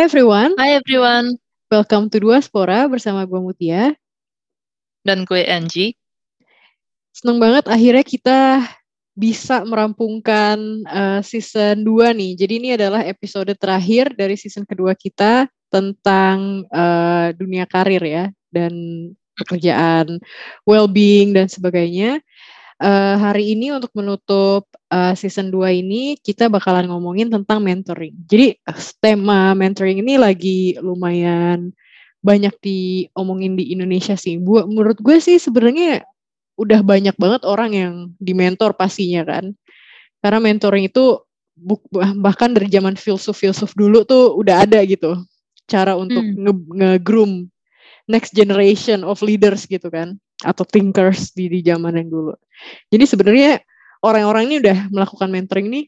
Hai everyone. Hai everyone. Welcome to Dua Spora bersama gue Mutia. Dan gue Angie. Seneng banget akhirnya kita bisa merampungkan uh, season 2 nih. Jadi ini adalah episode terakhir dari season kedua kita tentang uh, dunia karir ya. Dan pekerjaan, well-being dan sebagainya. Uh, hari ini untuk menutup uh, season 2 ini kita bakalan ngomongin tentang mentoring. Jadi tema mentoring ini lagi lumayan banyak diomongin di Indonesia sih. Buat menurut gue sih sebenarnya udah banyak banget orang yang dimentor pastinya kan. Karena mentoring itu bahkan dari zaman filsuf-filsuf dulu tuh udah ada gitu. Cara untuk hmm. nge-groom next generation of leaders gitu kan atau thinkers di di zaman yang dulu. Jadi sebenarnya orang-orang ini udah melakukan mentoring ini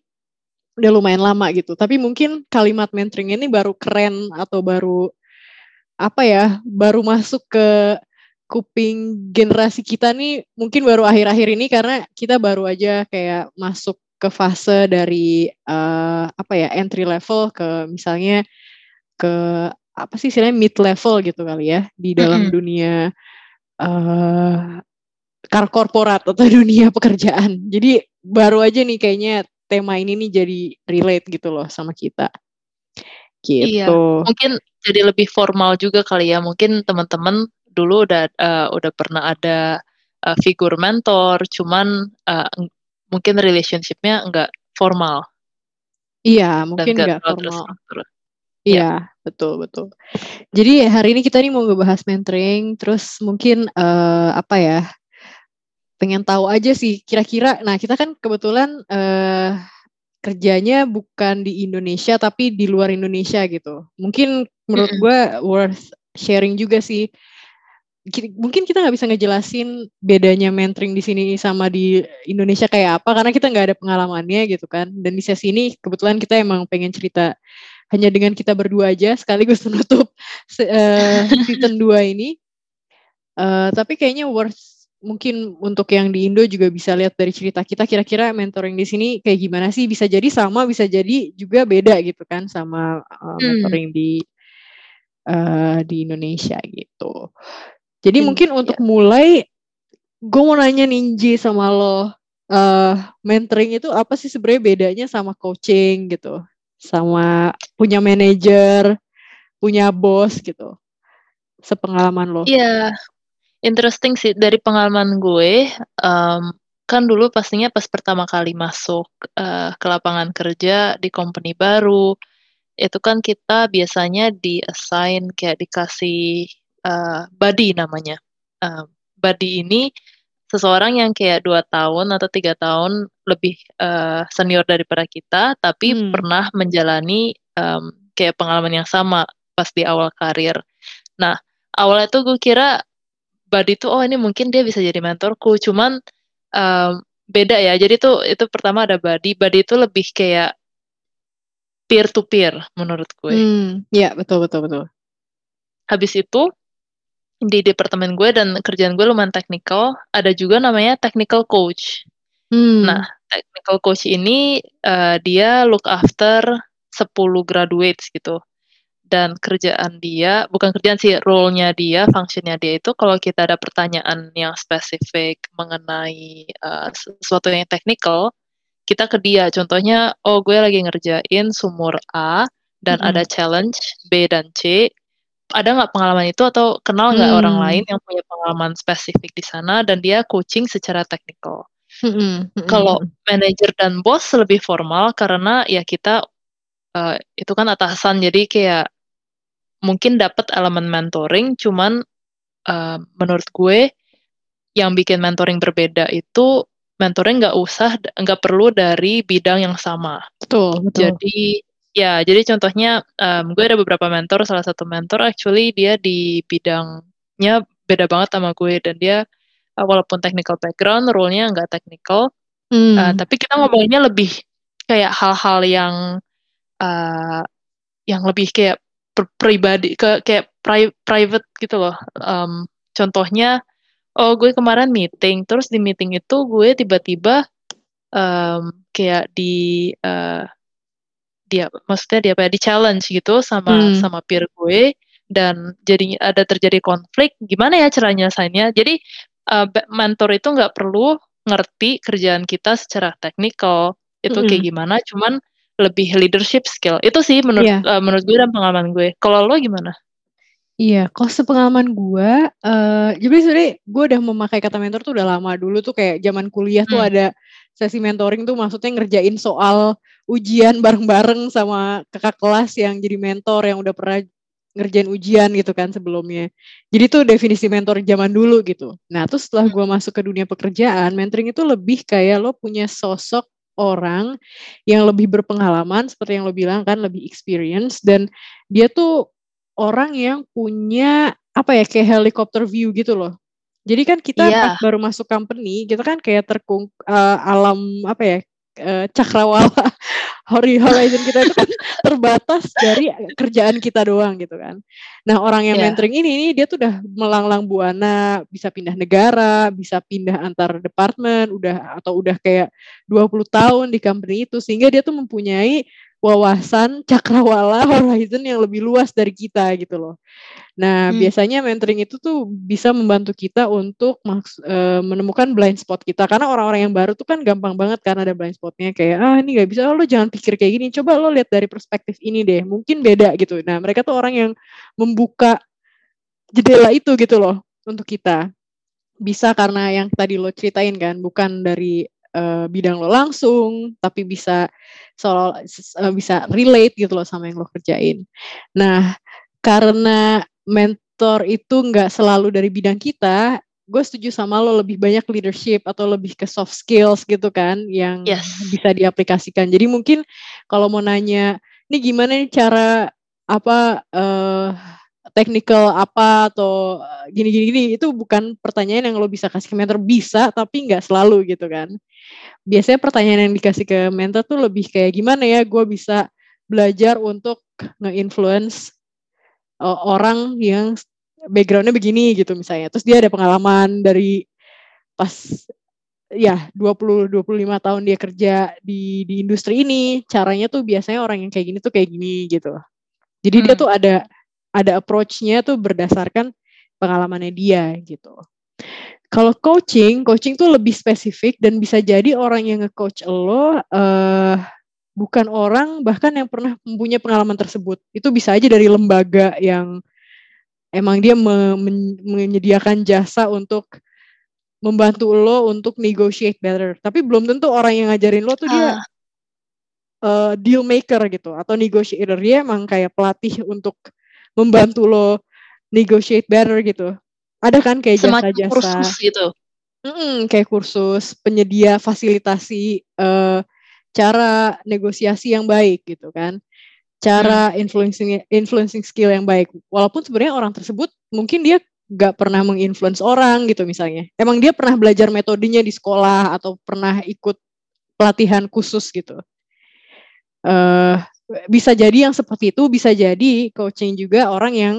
udah lumayan lama gitu. Tapi mungkin kalimat mentoring ini baru keren atau baru apa ya, baru masuk ke kuping generasi kita nih mungkin baru akhir-akhir ini karena kita baru aja kayak masuk ke fase dari uh, apa ya entry level ke misalnya ke apa sih istilahnya mid level gitu kali ya di dalam mm -hmm. dunia uh, kar korporat atau dunia pekerjaan. Jadi baru aja nih kayaknya tema ini nih jadi relate gitu loh sama kita. Gitu. Iya, mungkin jadi lebih formal juga kali ya. Mungkin teman-teman dulu udah uh, udah pernah ada uh, figur mentor, cuman uh, mungkin relationshipnya enggak formal. Iya, mungkin enggak formal. Iya, ya. betul betul. Jadi hari ini kita nih mau ngebahas mentoring, terus mungkin uh, apa ya? Pengen tahu aja sih kira-kira. Nah kita kan kebetulan uh, kerjanya bukan di Indonesia tapi di luar Indonesia gitu. Mungkin menurut gue worth sharing juga sih. Mungkin kita nggak bisa ngejelasin bedanya mentoring di sini sama di Indonesia kayak apa karena kita nggak ada pengalamannya gitu kan. Dan di sesi ini kebetulan kita emang pengen cerita hanya dengan kita berdua aja sekaligus menutup uh, season 2 ini. Uh, tapi kayaknya worth mungkin untuk yang di Indo juga bisa lihat dari cerita kita kira-kira mentoring di sini kayak gimana sih bisa jadi sama bisa jadi juga beda gitu kan sama uh, mentoring hmm. di uh, di Indonesia gitu. Jadi hmm, mungkin untuk ya. mulai gue mau nanya Ninji sama lo uh, mentoring itu apa sih sebenarnya bedanya sama coaching gitu? Sama punya manajer, punya bos gitu. Sepengalaman lo. Iya, interesting sih dari pengalaman gue. Um, kan dulu pastinya pas pertama kali masuk uh, ke lapangan kerja di company baru, itu kan kita biasanya di assign kayak dikasih uh, buddy namanya. Uh, buddy ini seseorang yang kayak dua tahun atau tiga tahun lebih uh, senior daripada kita, tapi hmm. pernah menjalani um, kayak pengalaman yang sama pas di awal karir. Nah, awalnya tuh gue kira Buddy tuh oh ini mungkin dia bisa jadi mentorku, cuman um, beda ya. Jadi tuh itu pertama ada Buddy, Buddy itu lebih kayak peer to peer menurut gue. Hmm, ya betul betul betul. Habis itu di departemen gue dan kerjaan gue lumayan teknikal, ada juga namanya technical coach. Hmm. Nah, technical coach ini uh, dia look after 10 graduates gitu. Dan kerjaan dia, bukan kerjaan sih, role-nya dia, function-nya dia itu kalau kita ada pertanyaan yang spesifik mengenai uh, sesuatu yang teknikal, kita ke dia. Contohnya, oh gue lagi ngerjain sumur A dan hmm. ada challenge B dan C ada nggak pengalaman itu atau kenal nggak hmm. orang lain yang punya pengalaman spesifik di sana dan dia coaching secara teknikal. Hmm. Hmm. Kalau manajer dan bos lebih formal karena ya kita uh, itu kan atasan jadi kayak mungkin dapat elemen mentoring cuman uh, menurut gue yang bikin mentoring berbeda itu mentoring nggak usah nggak perlu dari bidang yang sama. Betul, betul. Jadi Ya, jadi contohnya um, gue ada beberapa mentor, salah satu mentor actually dia di bidangnya beda banget sama gue dan dia uh, walaupun technical background, role-nya nggak technical, hmm. uh, tapi kita ngomonginnya lebih kayak hal-hal yang uh, yang lebih kayak pribadi ke kayak pri private gitu loh. Um, contohnya, oh gue kemarin meeting, terus di meeting itu gue tiba-tiba um, kayak di uh, dia maksudnya dia apa di challenge gitu sama hmm. sama peer gue dan jadi ada terjadi konflik gimana ya cara nyelesainnya jadi uh, mentor itu nggak perlu ngerti kerjaan kita secara teknikal itu -hmm. kayak gimana cuman lebih leadership skill itu sih menurut yeah. Iya. uh, menurut gue dan pengalaman gue kalau lo gimana Iya, kalau sepengalaman gue, uh, jadi sebenarnya gue udah memakai kata mentor tuh udah lama dulu tuh kayak zaman kuliah hmm. tuh ada sesi mentoring tuh maksudnya ngerjain soal ujian bareng-bareng sama kakak kelas yang jadi mentor yang udah pernah ngerjain ujian gitu kan sebelumnya. Jadi tuh definisi mentor zaman dulu gitu. Nah terus setelah gue masuk ke dunia pekerjaan, mentoring itu lebih kayak lo punya sosok orang yang lebih berpengalaman seperti yang lo bilang kan lebih experience dan dia tuh orang yang punya apa ya kayak helikopter view gitu loh. Jadi kan kita yeah. pas baru masuk company, kita kan kayak terkung uh, alam apa ya uh, cakrawala horizon kita itu kan terbatas dari kerjaan kita doang gitu kan. Nah orang yang yeah. mentoring ini, ini dia tuh udah melanglang buana, bisa pindah negara, bisa pindah antar departemen, udah atau udah kayak 20 tahun di company itu sehingga dia tuh mempunyai wawasan cakrawala horizon yang lebih luas dari kita gitu loh. Nah, hmm. biasanya mentoring itu tuh bisa membantu kita untuk maks uh, menemukan blind spot kita karena orang-orang yang baru tuh kan gampang banget karena ada blind spotnya kayak ah ini nggak bisa oh, lo jangan pikir kayak gini coba lo lihat dari perspektif ini deh mungkin beda gitu. Nah, mereka tuh orang yang membuka jendela itu gitu loh untuk kita. Bisa karena yang tadi lo ceritain kan bukan dari uh, bidang lo langsung, tapi bisa soal uh, bisa relate gitu loh sama yang lo kerjain. Nah, karena mentor itu nggak selalu dari bidang kita, gue setuju sama lo lebih banyak leadership atau lebih ke soft skills gitu kan yang yes. bisa diaplikasikan. Jadi mungkin kalau mau nanya, ini gimana nih cara apa uh, technical apa atau gini-gini gini itu bukan pertanyaan yang lo bisa kasih ke mentor bisa tapi nggak selalu gitu kan biasanya pertanyaan yang dikasih ke mentor tuh lebih kayak gimana ya gue bisa belajar untuk nge-influence uh, orang yang backgroundnya begini gitu misalnya. Terus dia ada pengalaman dari pas ya 20 25 tahun dia kerja di di industri ini, caranya tuh biasanya orang yang kayak gini tuh kayak gini gitu. Jadi hmm. dia tuh ada ada approach-nya tuh berdasarkan pengalamannya dia gitu. Kalau coaching, coaching tuh lebih spesifik dan bisa jadi orang yang nge-coach lo uh, bukan orang bahkan yang pernah mempunyai pengalaman tersebut. Itu bisa aja dari lembaga yang emang dia me men menyediakan jasa untuk membantu lo untuk negotiate better. Tapi belum tentu orang yang ngajarin lo tuh dia uh, deal maker gitu atau negotiator. Dia emang kayak pelatih untuk membantu lo negotiate better gitu. Ada kan kayak jasa-jasa kursus gitu. Mm, kayak kursus penyedia fasilitasi uh, cara negosiasi yang baik gitu kan. Cara hmm. influencing influencing skill yang baik. Walaupun sebenarnya orang tersebut mungkin dia gak pernah menginfluence orang gitu misalnya. Emang dia pernah belajar metodenya di sekolah atau pernah ikut pelatihan khusus gitu. Uh, bisa jadi yang seperti itu, bisa jadi coaching juga orang yang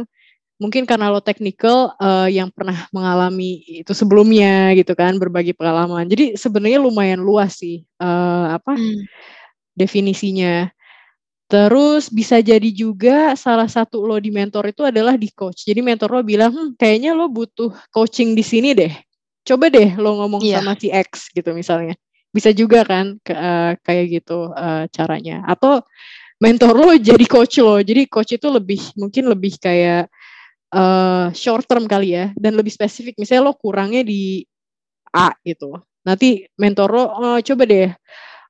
mungkin karena lo technical uh, yang pernah mengalami itu sebelumnya gitu kan berbagi pengalaman. Jadi sebenarnya lumayan luas sih uh, apa hmm. definisinya. Terus bisa jadi juga salah satu lo di mentor itu adalah di coach. Jadi mentor lo bilang hm, kayaknya lo butuh coaching di sini deh. Coba deh lo ngomong yeah. sama si X gitu misalnya. Bisa juga kan ke, uh, kayak gitu uh, caranya. Atau mentor lo jadi coach lo. Jadi coach itu lebih mungkin lebih kayak uh, short term kali ya. Dan lebih spesifik. Misalnya lo kurangnya di A gitu. Nanti mentor lo oh, coba deh.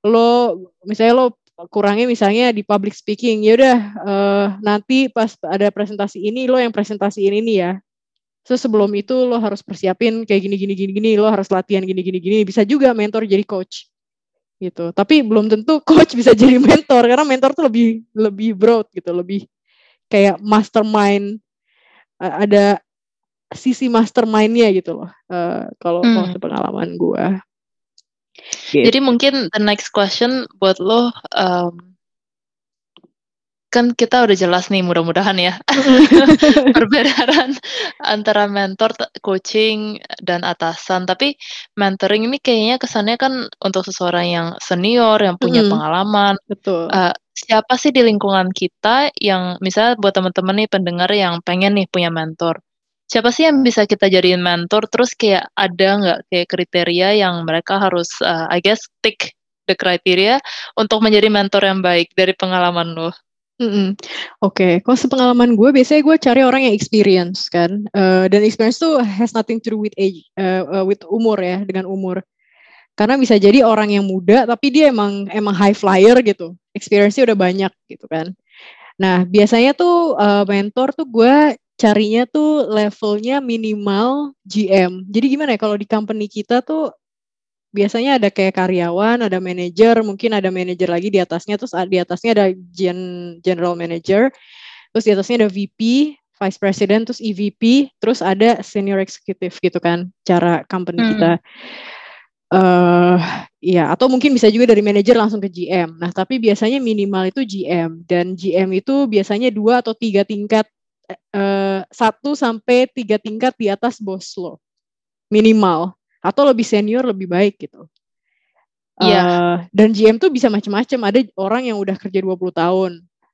Lo misalnya lo kurangnya misalnya di public speaking. Ya udah uh, nanti pas ada presentasi ini lo yang presentasi ini nih ya. So sebelum itu lo harus persiapin kayak gini gini gini gini. Lo harus latihan gini gini gini. Bisa juga mentor jadi coach gitu tapi belum tentu coach bisa jadi mentor karena mentor tuh lebih lebih broad gitu lebih kayak mastermind ada sisi mastermindnya gitu loh uh, kalau hmm. pengalaman gue. Gitu. Jadi mungkin the next question buat lo um, kan kita udah jelas nih mudah-mudahan ya perbedaan antara mentor, coaching dan atasan. Tapi mentoring ini kayaknya kesannya kan untuk seseorang yang senior yang punya Mhm. pengalaman. Betul. Uh, siapa sih di lingkungan kita yang misalnya buat teman-teman nih pendengar yang pengen nih punya mentor. Siapa sih yang bisa kita jadiin mentor? Terus kayak ada nggak kayak kriteria yang mereka harus, uh, I guess tick the criteria untuk menjadi mentor yang baik dari pengalaman lo? Mhm. Oke, kalau sepengalaman gue biasanya gue cari orang yang experience kan, uh, dan experience tuh has nothing to do with age, uh, uh, with umur ya, dengan umur. Karena bisa jadi orang yang muda tapi dia emang emang high flyer gitu, experience-nya udah banyak gitu kan. Nah biasanya tuh, uh, mentor tuh gue carinya tuh levelnya minimal GM. Jadi gimana ya kalau di company kita tuh biasanya ada kayak karyawan, ada manajer, mungkin ada manajer lagi di atasnya, terus di atasnya ada gen general manager, terus di atasnya ada VP, vice president, terus EVP, terus ada senior executive gitu kan, cara company hmm. kita. Uh, ya atau mungkin bisa juga dari manajer langsung ke GM. Nah tapi biasanya minimal itu GM dan GM itu biasanya dua atau tiga tingkat uh, satu sampai tiga tingkat di atas bos lo minimal atau lebih senior lebih baik gitu. Iya. Uh, dan GM tuh bisa macam-macam. Ada orang yang udah kerja 20 tahun,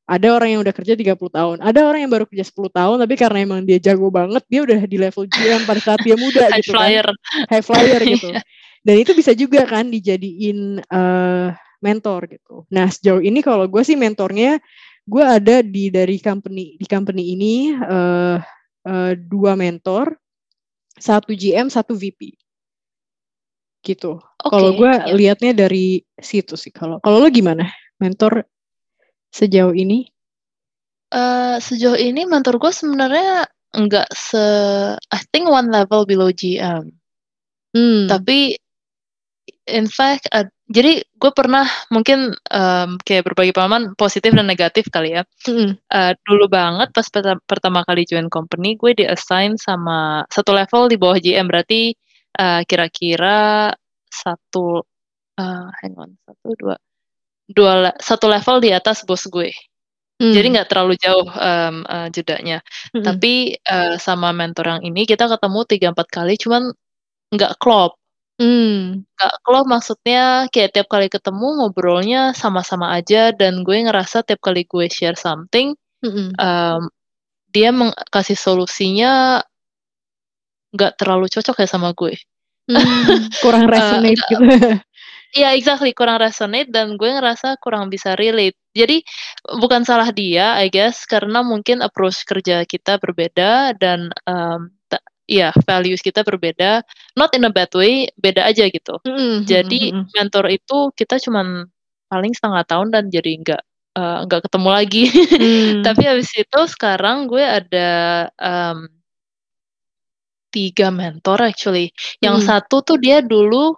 ada orang yang udah kerja 30 tahun, ada orang yang baru kerja 10 tahun tapi karena emang dia jago banget, dia udah di level GM pada saat dia muda High gitu flyer. kan. High flyer gitu. Dan itu bisa juga kan dijadiin uh, mentor gitu. Nah, sejauh ini kalau gue sih mentornya gue ada di dari company di company ini uh, uh, dua mentor, satu GM, satu VP gitu. Okay, kalau gue ya. liatnya dari situ sih. Kalau kalau lo gimana? Mentor sejauh ini? Uh, sejauh ini mentor gue sebenarnya enggak se I think one level below GM. Hmm. Tapi in fact uh, jadi gue pernah mungkin um, kayak berbagi pengalaman positif dan negatif kali ya. Hmm. Uh, dulu banget pas pertama kali join company gue di assign sama satu level di bawah GM berarti uh, kira-kira satu uh, hang on satu dua dua satu level di atas bos gue. Hmm. Jadi nggak terlalu jauh um, uh, jedanya. Hmm. Tapi uh, sama mentor yang ini kita ketemu tiga empat kali, cuman nggak klop. Hmm. Nggak klop maksudnya kayak tiap kali ketemu ngobrolnya sama-sama aja dan gue ngerasa tiap kali gue share something, hmm. um, dia kasih solusinya nggak terlalu cocok ya sama gue. Hmm, kurang resonate uh, gitu. Iya, exactly kurang resonate dan gue ngerasa kurang bisa relate. Jadi bukan salah dia, I guess, karena mungkin approach kerja kita berbeda dan um, ya values kita berbeda. Not in a bad way, beda aja gitu. Mm-hmm. Jadi mentor itu kita cuman paling setengah tahun dan jadi nggak nggak uh, ketemu lagi. Mm. Tapi habis itu sekarang gue ada um, tiga mentor actually. Yang hmm. satu tuh dia dulu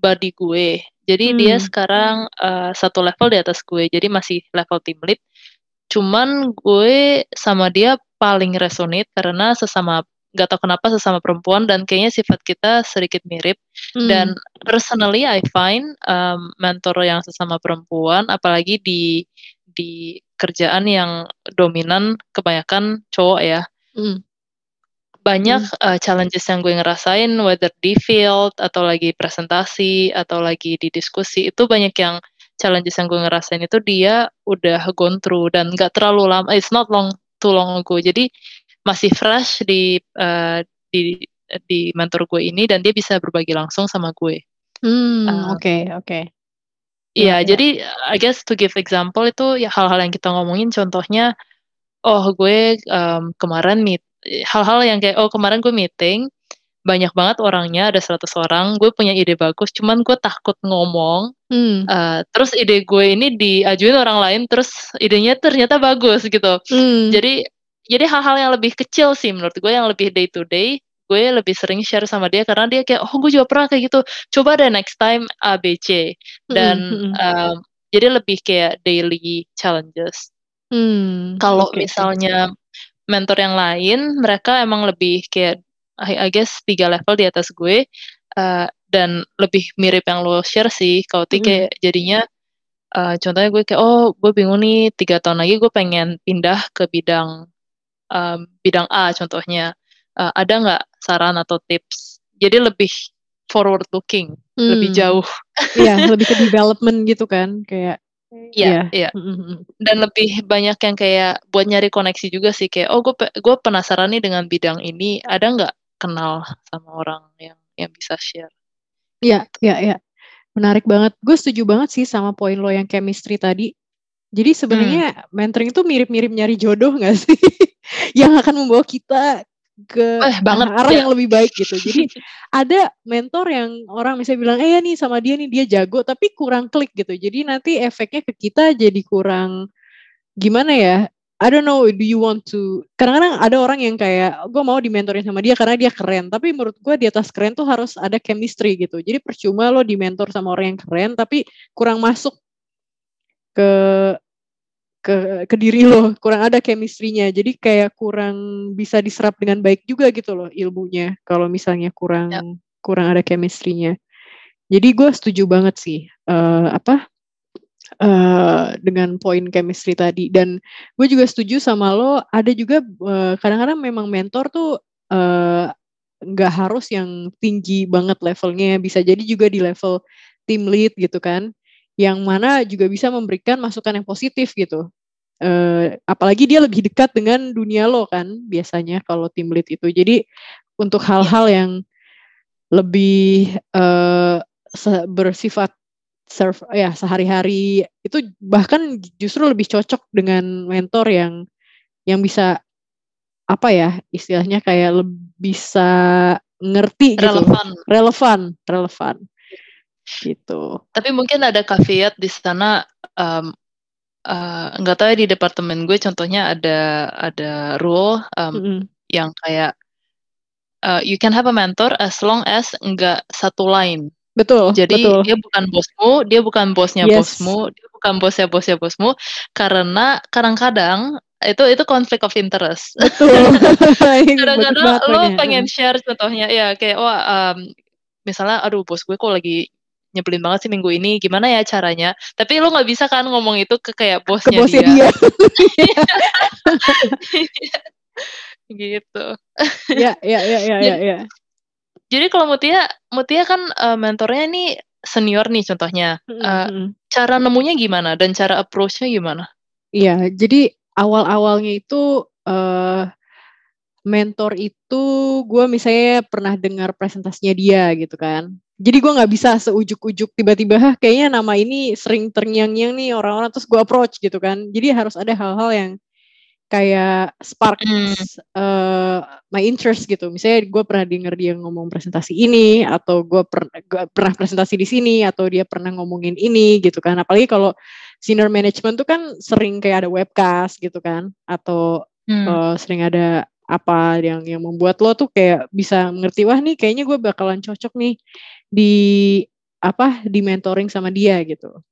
buddy gue. Jadi hmm. dia sekarang uh, satu level di atas gue. Jadi masih level team lead. Cuman gue sama dia paling resonate karena sesama nggak tahu kenapa sesama perempuan dan kayaknya sifat kita sedikit mirip hmm. dan personally I find um, mentor yang sesama perempuan apalagi di di kerjaan yang dominan kebanyakan cowok ya hmm banyak hmm. uh, challenges yang gue ngerasain whether di field atau lagi presentasi atau lagi di diskusi itu banyak yang challenges yang gue ngerasain itu dia udah gone through dan gak terlalu lama it's not long too long ago jadi masih fresh di uh, di di mentor gue ini dan dia bisa berbagi langsung sama gue. Hmm, oke uh, oke. Okay, Iya, yeah, jadi I guess to give example itu ya hal-hal yang kita ngomongin contohnya oh gue um, kemarin meet hal-hal yang kayak oh kemarin gue meeting banyak banget orangnya ada 100 orang gue punya ide bagus cuman gue takut ngomong hmm. uh, terus ide gue ini diajuin orang lain terus idenya ternyata bagus gitu hmm. jadi jadi hal-hal yang lebih kecil sih menurut gue yang lebih day to day gue lebih sering share sama dia karena dia kayak oh gue juga pernah kayak gitu coba deh next time A B C dan hmm. um, jadi lebih kayak daily challenges hmm. kalau okay. misalnya mentor yang lain mereka emang lebih kayak I, guess tiga level di atas gue uh, dan lebih mirip yang lo share sih kalau mm. kayak jadinya uh, contohnya gue kayak oh gue bingung nih tiga tahun lagi gue pengen pindah ke bidang um, bidang A contohnya uh, ada nggak saran atau tips jadi lebih forward looking hmm. lebih jauh iya lebih ke development gitu kan kayak Iya, iya. Dan lebih banyak yang kayak buat nyari koneksi juga sih kayak oh gue gue penasaran nih dengan bidang ini ada nggak kenal sama orang yang yang bisa share. Iya, iya, iya. Menarik banget. Gue setuju banget sih sama poin lo yang chemistry tadi. Jadi sebenarnya hmm. mentoring itu mirip-mirip nyari jodoh gak sih? yang akan membawa kita ke eh, banget, arah ya. yang lebih baik gitu. Jadi ada mentor yang orang bisa bilang, eh ya nih sama dia nih dia jago, tapi kurang klik gitu. Jadi nanti efeknya ke kita jadi kurang gimana ya? I don't know, do you want to? Kadang-kadang ada orang yang kayak gue mau dimentorin sama dia karena dia keren, tapi menurut gue di atas keren tuh harus ada chemistry gitu. Jadi percuma lo dimentor sama orang yang keren, tapi kurang masuk ke ke ke diri lo. Kurang ada chemistry-nya. Jadi kayak kurang bisa diserap dengan baik juga gitu loh ilmunya. Kalau misalnya kurang yep. kurang ada chemistry-nya. Jadi gue setuju banget sih uh, apa uh, dengan poin chemistry tadi. Dan gue juga setuju sama lo. Ada juga kadang kadang-kadang memang mentor tuh nggak uh, harus yang tinggi banget levelnya. Bisa jadi juga di level team lead gitu kan yang mana juga bisa memberikan masukan yang positif gitu. Uh, apalagi dia lebih dekat dengan dunia lo kan biasanya kalau tim lead itu. Jadi untuk hal-hal iya. yang lebih uh, bersifat serve ya sehari-hari itu bahkan justru lebih cocok dengan mentor yang yang bisa apa ya istilahnya kayak lebih bisa ngerti relevan. gitu relevan relevan gitu. Tapi mungkin ada caveat di sana um, uh, nggak tahu ya di departemen gue contohnya ada ada rule um, mm -hmm. yang kayak uh, you can have a mentor as long as nggak satu line. Betul. Jadi betul. dia bukan bosmu, dia bukan bosnya yes. bosmu, dia bukan bosnya bosnya bosmu, karena kadang-kadang itu itu konflik of interest. Betul. Kadang-kadang lo pengen share contohnya ya kayak wah um, misalnya aduh bos gue kok lagi nyebelin banget sih minggu ini. Gimana ya caranya? Tapi lo nggak bisa kan ngomong itu ke kayak bosnya, ke bosnya dia, dia. gitu. Ya ya ya ya ya, ya. jadi kalau Mutia Mutia kan uh, mentornya ini senior nih contohnya. Uh, cara nemunya gimana dan cara approachnya gimana? Iya jadi awal awalnya itu uh, mentor itu gue misalnya pernah dengar presentasinya dia gitu kan jadi gue nggak bisa seujuk-ujuk tiba-tiba kayaknya nama ini sering terngiang-ngiang nih orang-orang terus gue approach gitu kan jadi harus ada hal-hal yang kayak spark mm. uh, my interest gitu misalnya gue pernah denger dia ngomong presentasi ini atau gue per, pernah presentasi di sini atau dia pernah ngomongin ini gitu kan apalagi kalau senior management tuh kan sering kayak ada webcast gitu kan atau mm. uh, sering ada apa yang yang membuat lo tuh kayak bisa mengerti wah nih kayaknya gue bakalan cocok nih di apa di mentoring sama dia gitu.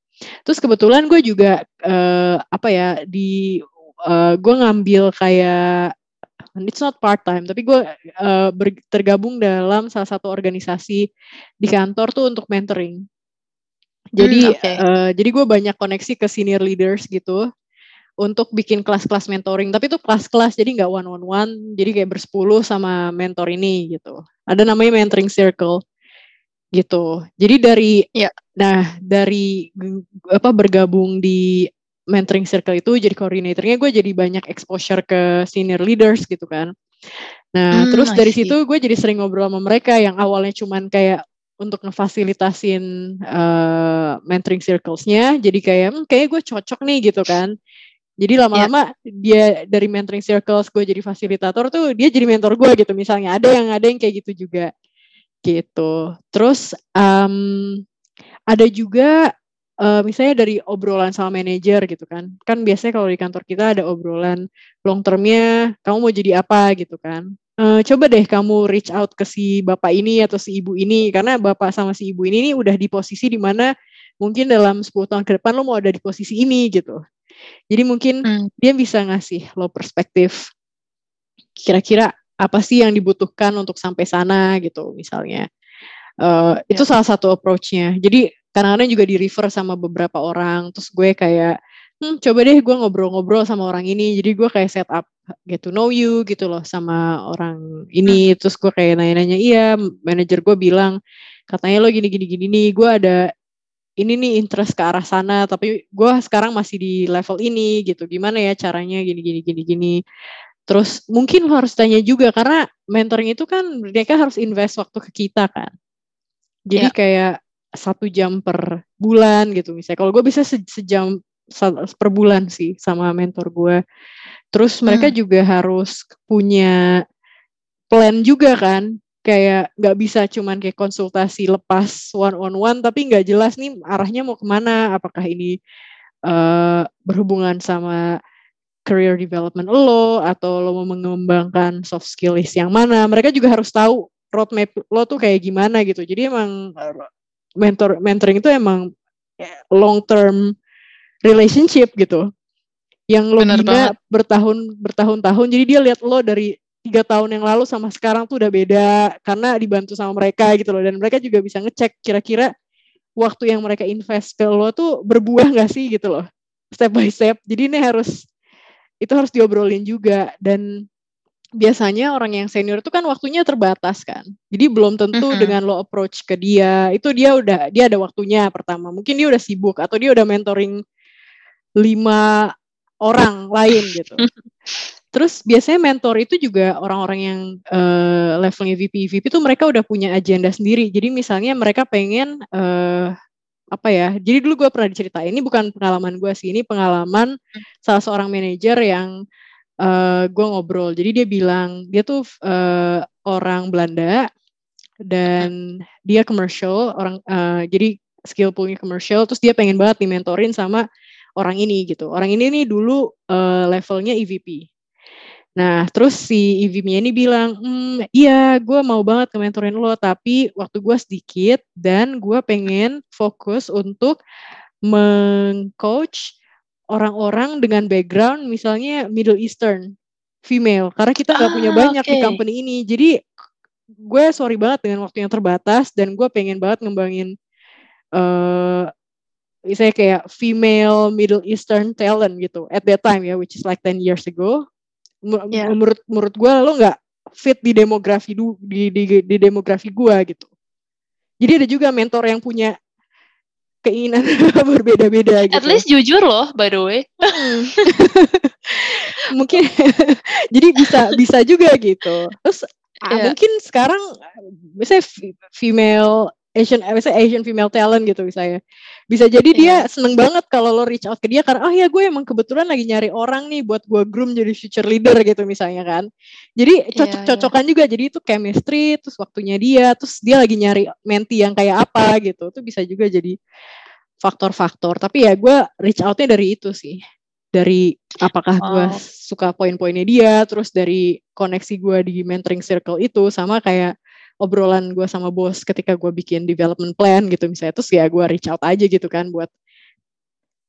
Terus kebetulan gue juga uh, apa ya di uh, gue ngambil kayak it's not part time tapi gue uh, tergabung dalam salah satu organisasi di kantor tuh untuk mentoring. Jadi hmm, okay. uh, jadi gue banyak koneksi ke senior leaders gitu untuk bikin kelas-kelas mentoring tapi itu kelas-kelas jadi nggak one on one jadi kayak bersepuluh sama mentor ini gitu ada namanya mentoring circle gitu. Jadi dari ya. nah dari apa bergabung di mentoring circle itu jadi koordinatornya gue jadi banyak exposure ke senior leaders gitu kan. Nah, hmm, terus dari situ gue jadi sering ngobrol sama mereka yang awalnya cuman kayak untuk ngefasilitasin uh, mentoring circlesnya, jadi kayak hmm, kayak gue cocok nih gitu kan. Jadi lama-lama yeah. dia dari mentoring circles gue jadi fasilitator tuh dia jadi mentor gue gitu misalnya. Ada yang ada yang kayak gitu juga gitu. Terus um, ada juga uh, misalnya dari obrolan sama manajer gitu kan. Kan biasanya kalau di kantor kita ada obrolan long termnya kamu mau jadi apa gitu kan. Uh, coba deh kamu reach out ke si bapak ini atau si ibu ini karena bapak sama si ibu ini nih udah di posisi di mana mungkin dalam 10 tahun ke depan lo mau ada di posisi ini gitu. Jadi mungkin hmm. dia bisa ngasih lo perspektif kira-kira apa sih yang dibutuhkan untuk sampai sana gitu misalnya. Uh, ya. Itu salah satu approach-nya. Jadi kadang-kadang juga di refer sama beberapa orang terus gue kayak hmm, coba deh gue ngobrol-ngobrol sama orang ini jadi gue kayak set up get to know you gitu loh sama orang ini hmm. terus gue kayak nanya-nanya iya manajer gue bilang katanya lo gini gini gini nih gue ada ini nih interest ke arah sana tapi gue sekarang masih di level ini gitu gimana ya caranya gini gini gini gini terus mungkin lo harus tanya juga karena mentoring itu kan mereka harus invest waktu ke kita kan jadi ya. kayak satu jam per bulan gitu misalnya. Kalau gue bisa se sejam per bulan sih sama mentor gue. Terus mereka hmm. juga harus punya plan juga kan. Kayak nggak bisa cuman kayak konsultasi lepas one on one tapi nggak jelas nih arahnya mau ke mana. Apakah ini uh, berhubungan sama career development lo atau lo mau mengembangkan soft skills yang mana. Mereka juga harus tahu roadmap lo tuh kayak gimana gitu. Jadi emang mentor mentoring itu emang long term relationship gitu. Yang lo Bener bina bertahun bertahun-tahun. Jadi dia lihat lo dari tiga tahun yang lalu sama sekarang tuh udah beda karena dibantu sama mereka gitu loh. Dan mereka juga bisa ngecek kira-kira waktu yang mereka invest ke lo tuh berbuah gak sih gitu loh? Step by step. Jadi ini harus itu harus diobrolin juga dan biasanya orang yang senior itu kan waktunya terbatas kan. Jadi belum tentu mm-hmm. dengan lo approach ke dia, itu dia udah dia ada waktunya pertama. Mungkin dia udah sibuk atau dia udah mentoring lima orang lain gitu. Terus biasanya mentor itu juga orang-orang yang uh, levelnya VP VP itu mereka udah punya agenda sendiri. Jadi misalnya mereka pengen uh, apa ya? Jadi dulu gue pernah diceritain ini bukan pengalaman gue sih, ini pengalaman salah seorang manajer yang uh, eh, gue ngobrol. Jadi dia bilang dia tuh uh, orang Belanda dan dia commercial orang uh, jadi skill punya commercial terus dia pengen banget dimentorin sama orang ini gitu. Orang ini nih dulu uh, levelnya EVP. Nah, terus si EVP-nya ini bilang, hmm, iya gue mau banget ke mentorin lo, tapi waktu gue sedikit dan gue pengen fokus untuk mengcoach orang-orang dengan background misalnya Middle Eastern female karena kita nggak ah, punya banyak okay. di company ini jadi gue sorry banget dengan waktu yang terbatas dan gue pengen banget ngembangin uh, misalnya kayak female Middle Eastern talent gitu at that time ya which is like 10 years ago yeah. menurut menurut gue lo nggak fit di demografi du, di, di, di demografi gue gitu jadi ada juga mentor yang punya keinginan berbeda-beda gitu. At least jujur loh by the way. Hmm. mungkin jadi bisa bisa juga gitu. Terus yeah. mungkin sekarang misalnya female Asian misalnya Asian female talent gitu misalnya. Bisa jadi dia yeah. seneng banget kalau lo reach out ke dia karena oh ya gue emang kebetulan lagi nyari orang nih buat gue groom jadi future leader gitu misalnya kan. Jadi iya, cocok-cocokan yeah, yeah. juga jadi itu chemistry terus waktunya dia terus dia lagi nyari menti yang kayak apa gitu. Itu bisa juga jadi faktor-faktor. Tapi ya gue reach outnya dari itu sih. Dari apakah gue oh. suka poin-poinnya dia, terus dari koneksi gue di mentoring circle itu sama kayak obrolan gue sama bos ketika gue bikin development plan gitu misalnya terus ya gue reach out aja gitu kan buat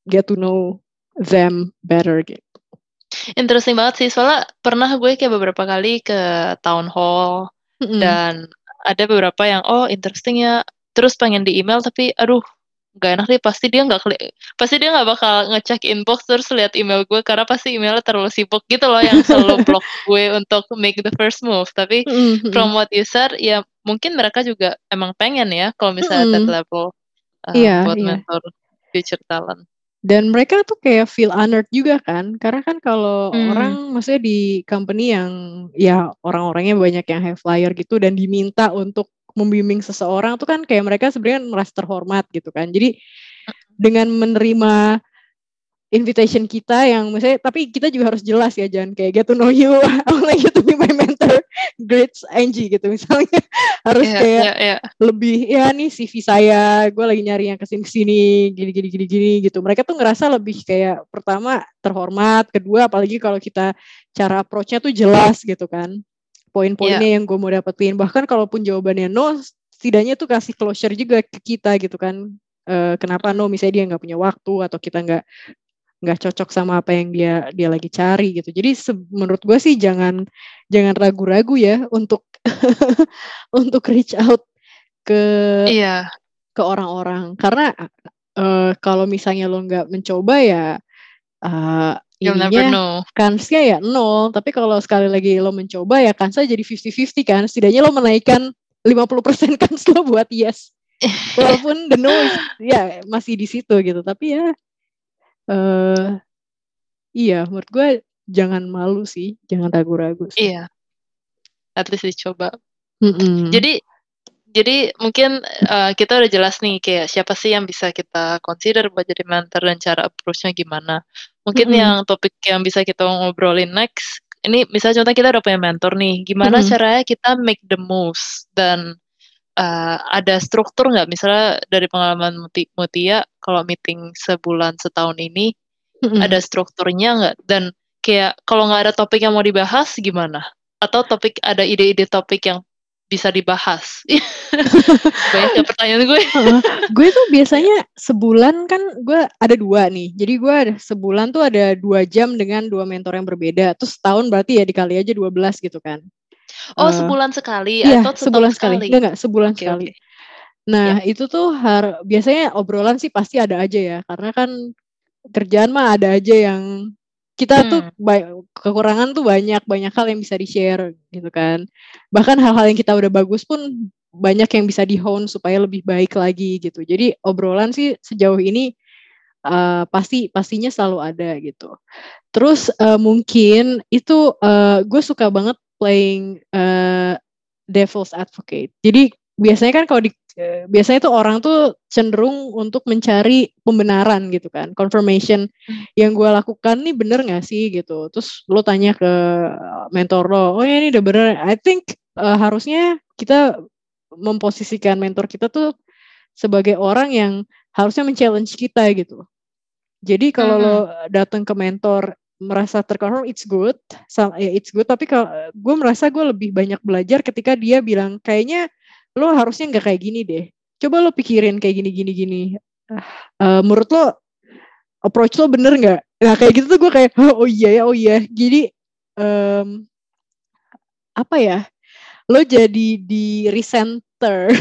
get to know them better gitu. Interesting banget sih soalnya pernah gue kayak beberapa kali ke town hall mm-hmm. dan ada beberapa yang oh interesting ya terus pengen di email tapi aduh gak enak deh pasti dia nggak pasti dia nggak bakal ngecek inbox terus lihat email gue karena pasti emailnya terlalu sibuk gitu loh yang selalu blok gue untuk make the first move tapi mm-hmm. from what you said ya mungkin mereka juga emang pengen ya kalau misalnya mm-hmm. that level uh, yeah, buat yeah. mentor future talent dan mereka tuh kayak feel honored juga kan karena kan kalau mm. orang maksudnya di company yang ya orang-orangnya banyak yang high flyer gitu dan diminta untuk membimbing seseorang tuh kan kayak mereka sebenarnya merasa terhormat gitu kan. Jadi dengan menerima invitation kita yang misalnya tapi kita juga harus jelas ya jangan kayak get to know you I want you to be my mentor great Angie gitu misalnya harus yeah, kayak yeah, yeah. lebih ya nih CV saya gue lagi nyari yang ke sini sini gini gini gini gini gitu mereka tuh ngerasa lebih kayak pertama terhormat kedua apalagi kalau kita cara approachnya tuh jelas gitu kan poin-poinnya yeah. yang gue mau dapetin. Bahkan kalaupun jawabannya no setidaknya tuh kasih closure juga ke kita gitu kan. Uh, kenapa no? Misalnya dia nggak punya waktu atau kita nggak nggak cocok sama apa yang dia dia lagi cari gitu. Jadi menurut gue sih jangan jangan ragu-ragu ya untuk untuk reach out ke ke ke orang-orang. Karena uh, kalau misalnya lo nggak mencoba ya uh, ininya kansnya ya nol. Tapi kalau sekali lagi lo mencoba ya kansnya jadi 50-50 kan. Setidaknya lo menaikkan 50% kans lo buat yes. Walaupun the no ya masih di situ gitu. Tapi ya uh, iya menurut gue jangan malu sih. Jangan ragu-ragu iya. At least dicoba. Mm -hmm. jadi jadi mungkin uh, kita udah jelas nih kayak siapa sih yang bisa kita consider buat jadi mentor dan cara approach-nya gimana. Mungkin mm -hmm. yang topik yang bisa kita ngobrolin next, ini misalnya contoh kita udah punya mentor nih, gimana mm -hmm. caranya kita make the moves dan uh, ada struktur nggak? Misalnya dari pengalaman Mutia, kalau meeting sebulan setahun ini, mm -hmm. ada strukturnya nggak? Dan kayak kalau nggak ada topik yang mau dibahas gimana? Atau topik ada ide-ide topik yang bisa dibahas? Banyak pertanyaan gue. gue tuh biasanya sebulan kan gue ada dua nih. Jadi gue ada sebulan tuh ada dua jam dengan dua mentor yang berbeda. Terus setahun berarti ya dikali aja 12 gitu kan. Oh uh, sebulan sekali iya, atau sebulan sekali? sekali? Enggak enggak sebulan okay, sekali. Okay. Nah ya. itu tuh har biasanya obrolan sih pasti ada aja ya. Karena kan kerjaan mah ada aja yang kita hmm. tuh kekurangan tuh banyak banyak hal yang bisa di share gitu kan. Bahkan hal-hal yang kita udah bagus pun banyak yang bisa di hone supaya lebih baik lagi gitu. Jadi obrolan sih sejauh ini uh, pasti pastinya selalu ada gitu. Terus uh, mungkin itu uh, gue suka banget playing uh, devil's advocate. Jadi biasanya kan kalau di Eh, biasanya tuh orang tuh cenderung untuk mencari pembenaran gitu kan, confirmation hmm. yang gue lakukan nih bener gak sih gitu. Terus lo tanya ke mentor lo, oh ya ini udah bener. I think uh, harusnya kita memposisikan mentor kita tuh sebagai orang yang harusnya men-challenge kita gitu. Jadi kalau mm -hmm. lo datang ke mentor merasa terkonfirm it's good, ya it's good. Tapi kalau gue merasa gue lebih banyak belajar ketika dia bilang kayaknya lo harusnya nggak kayak gini deh. Coba lo pikirin kayak gini gini gini. Uh, menurut lo approach lo bener nggak? Nah kayak gitu tuh gue kayak oh iya ya oh iya. Jadi um, apa ya? Lo jadi di recenter.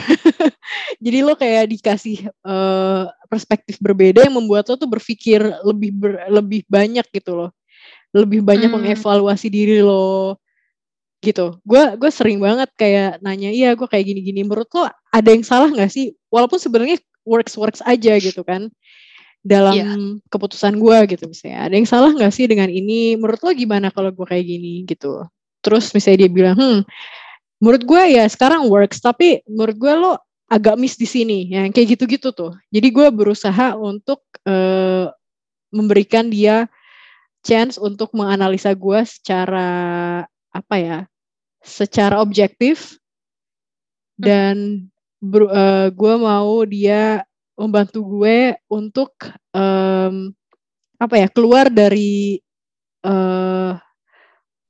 Jadi lo kayak dikasih uh, perspektif berbeda yang membuat lo tuh berpikir lebih ber, lebih banyak gitu loh. Lebih banyak hmm. mengevaluasi diri lo gitu. Gue gue sering banget kayak nanya, iya gue kayak gini-gini. Menurut lo ada yang salah nggak sih? Walaupun sebenarnya works works aja gitu kan dalam yeah. keputusan gue gitu misalnya. Ada yang salah nggak sih dengan ini? Menurut lo gimana kalau gue kayak gini gitu? Terus misalnya dia bilang, hmm, menurut gue ya sekarang works, tapi menurut gue lo agak miss di sini, yang kayak gitu-gitu tuh. Jadi gue berusaha untuk uh, memberikan dia chance untuk menganalisa gue secara apa ya secara objektif hmm. dan uh, eh, gue mau dia membantu gue untuk um, apa ya keluar dari uh,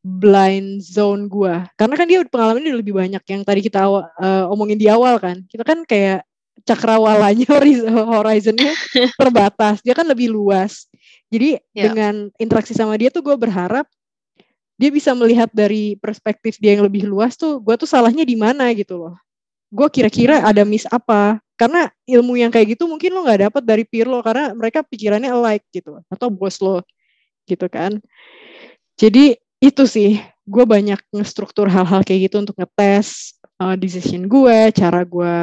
blind zone gue karena kan dia pengalaman ini lebih banyak yang tadi kita awal, uh, omongin di awal kan kita kan kayak cakrawalanya horizonnya terbatas dia kan lebih luas jadi yeah. dengan interaksi sama dia tuh gue berharap dia bisa melihat dari perspektif dia yang lebih luas tuh gue tuh salahnya di mana gitu loh. Gue kira-kira ada miss apa? Karena ilmu yang kayak gitu mungkin lo nggak dapat dari peer lo karena mereka pikirannya alike gitu atau bos lo gitu kan. Jadi itu sih gue banyak ngestruktur hal-hal kayak gitu untuk ngetes uh, decision gue cara gue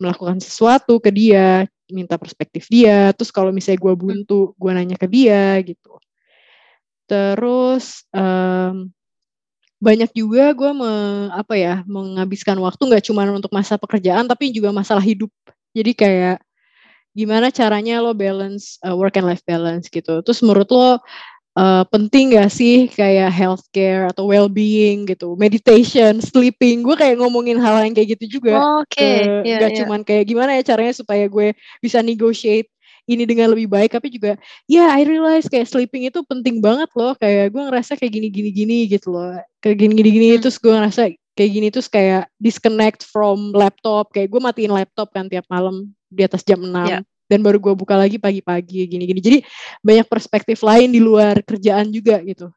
melakukan sesuatu ke dia minta perspektif dia. Terus kalau misalnya gue buntu gue nanya ke dia gitu Terus um, banyak juga gue me, apa ya menghabiskan waktu nggak cuma untuk masa pekerjaan tapi juga masalah hidup. Jadi kayak gimana caranya lo balance uh, work and life balance gitu. Terus menurut lo uh, penting gak sih kayak healthcare atau well-being gitu, meditation, sleeping. Gue kayak ngomongin hal yang kayak gitu juga. Oh, Oke. Okay. Uh, yeah, gak yeah. cuman kayak gimana ya caranya supaya gue bisa negotiate ini dengan lebih baik tapi juga ya yeah, I realize kayak sleeping itu penting banget loh. Kayak gue ngerasa kayak gini gini gini gitu loh. Kayak gini gini gini hmm. terus gue ngerasa kayak gini terus kayak disconnect from laptop. Kayak gue matiin laptop kan tiap malam di atas jam 6 yeah. dan baru gue buka lagi pagi-pagi gini-gini jadi banyak perspektif lain di luar kerjaan juga gitu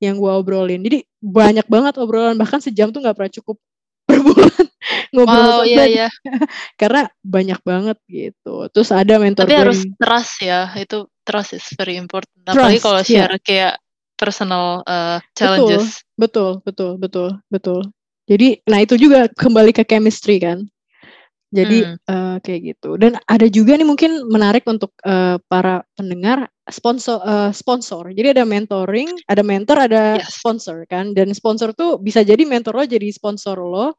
yang gue obrolin. Jadi banyak banget obrolan bahkan sejam tuh nggak pernah cukup per bulan ngobrol wow, iya, iya. karena banyak banget gitu terus ada mentor tapi harus trust ya itu trust is very important apalagi kalau iya. share yeah. kayak personal uh, challenges betul betul betul betul jadi nah itu juga kembali ke chemistry kan jadi hmm. uh, kayak gitu. Dan ada juga nih mungkin menarik untuk uh, para pendengar sponsor uh, sponsor. Jadi ada mentoring, ada mentor, ada yes. sponsor kan. Dan sponsor tuh bisa jadi mentor lo jadi sponsor lo,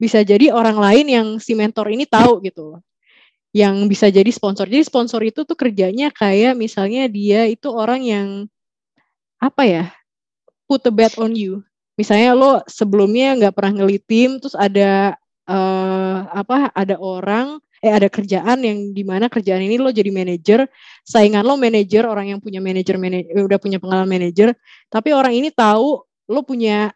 bisa jadi orang lain yang si mentor ini tahu gitu Yang bisa jadi sponsor. Jadi sponsor itu tuh kerjanya kayak misalnya dia itu orang yang apa ya? put a bet on you. Misalnya lo sebelumnya nggak pernah ngelitim terus ada uh, apa ada orang eh ada kerjaan yang di mana kerjaan ini lo jadi manajer. Saingan lo manajer orang yang punya manajer eh, udah punya pengalaman manajer. Tapi orang ini tahu lo punya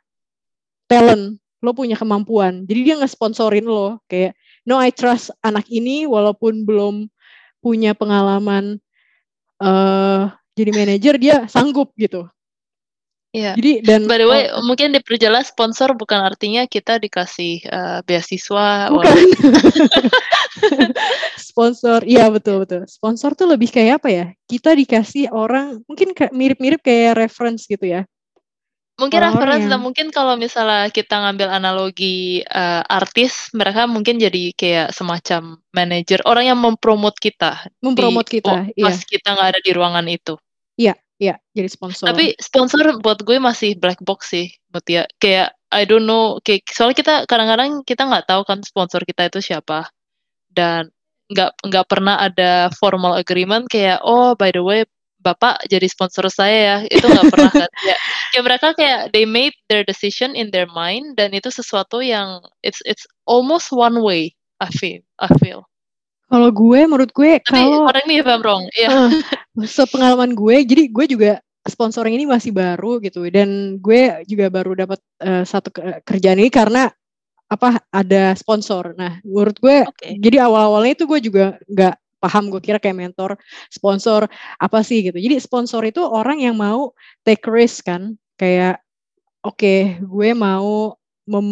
talent lo punya kemampuan. Jadi dia nggak sponsorin lo. Kayak no I trust anak ini walaupun belum punya pengalaman uh, jadi manajer dia sanggup gitu Iya. Jadi dan by the way uh, mungkin diperjelas sponsor bukan artinya kita dikasih uh, beasiswa. Bukan. sponsor, iya betul betul. Sponsor tuh lebih kayak apa ya? Kita dikasih orang mungkin mirip-mirip kayak reference gitu ya. Mungkin orang reference dan mungkin kalau misalnya kita ngambil analogi uh, artis, mereka mungkin jadi kayak semacam manajer, orang yang mempromot kita. Mempromot kita, oh, pas iya. kita nggak ada di ruangan itu. Iya, Iya, jadi sponsor. Tapi sponsor buat gue masih black box sih, ya. Kayak I don't know, kayak soalnya kita kadang-kadang kita nggak tahu kan sponsor kita itu siapa dan nggak nggak pernah ada formal agreement kayak oh by the way bapak jadi sponsor saya ya itu nggak pernah kan ya kayak mereka kayak they made their decision in their mind dan itu sesuatu yang it's it's almost one way I feel I feel kalau gue, menurut gue kalau orang ini if wrong, ya. Uh, sepengalaman gue, jadi gue juga sponsoring ini masih baru gitu dan gue juga baru dapat uh, satu kerjaan ini karena apa ada sponsor. Nah, menurut gue okay. jadi awal-awalnya itu gue juga nggak paham gue kira kayak mentor sponsor apa sih gitu. Jadi sponsor itu orang yang mau take risk kan kayak oke okay, gue mau mem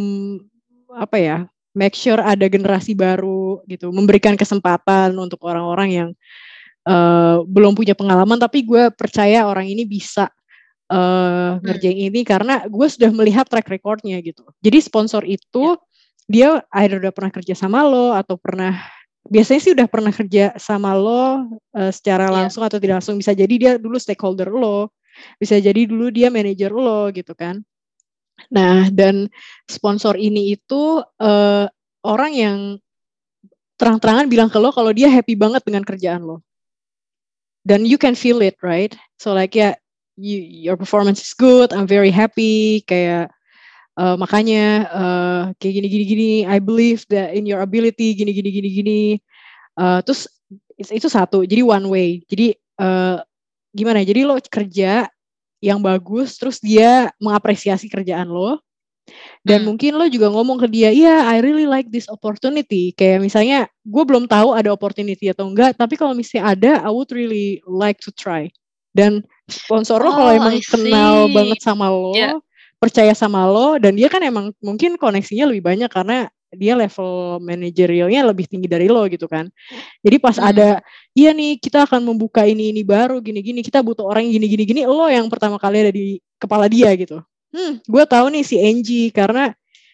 apa ya make sure ada generasi baru gitu, memberikan kesempatan untuk orang-orang yang uh, belum punya pengalaman, tapi gue percaya orang ini bisa uh, ngerjain ini karena gue sudah melihat track recordnya gitu. Jadi sponsor itu yeah. dia either udah pernah kerja sama lo atau pernah biasanya sih udah pernah kerja sama lo uh, secara iya. langsung yeah. atau tidak langsung bisa jadi dia dulu stakeholder lo, bisa jadi dulu dia manajer lo gitu kan. Nah, dan sponsor ini itu uh, orang yang terang-terangan bilang ke lo kalau dia happy banget dengan kerjaan lo. Dan you can feel it, right? So like ya, yeah, you, your performance is good, I'm very happy, kayak uh, makanya uh, kayak gini gini gini, I believe that in your ability, gini gini gini gini. Uh, terus itu satu, jadi one way. Jadi uh, gimana? Jadi lo kerja yang bagus terus dia mengapresiasi kerjaan lo dan hmm. mungkin lo juga ngomong ke dia iya I really like this opportunity kayak misalnya gue belum tahu ada opportunity atau enggak tapi kalau misalnya ada I would really like to try dan sponsor lo oh, kalau emang kenal banget sama lo yeah. percaya sama lo dan dia kan emang mungkin koneksinya lebih banyak karena dia level manajerialnya lebih tinggi dari lo gitu kan. Jadi pas hmm. ada iya nih kita akan membuka ini ini baru gini-gini kita butuh orang gini gini gini lo yang pertama kali ada di kepala dia gitu. Hmm, gue tahu nih si Angie karena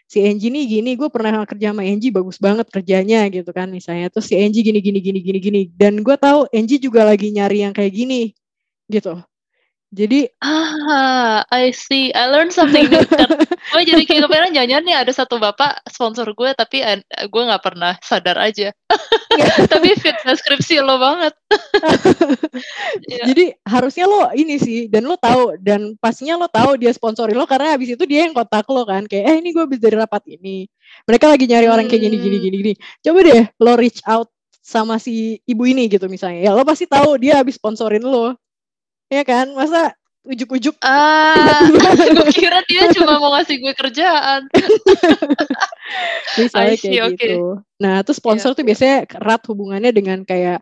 si Angie nih gini gue pernah kerja sama Angie bagus banget kerjanya gitu kan misalnya. Terus si Angie gini gini gini gini gini dan gue tahu Angie juga lagi nyari yang kayak gini gitu jadi ah, I see. I learned something new. gue jadi kayak kepikiran jangan nih ada satu bapak sponsor gue tapi gue nggak pernah sadar aja. tapi fit deskripsi lo banget. yeah. Jadi harusnya lo ini sih dan lo tahu dan pastinya lo tahu dia sponsori lo karena habis itu dia yang kontak lo kan kayak eh ini gue habis dari rapat ini. Mereka lagi nyari orang kayak gini gini hmm. gini gini. Coba deh lo reach out sama si ibu ini gitu misalnya. Ya lo pasti tahu dia habis sponsorin lo ya kan masa ujuk-ujuk ah gue kira dia cuma mau ngasih gue kerjaan misalnya kayak okay. gitu nah terus sponsor yeah. tuh biasanya erat hubungannya dengan kayak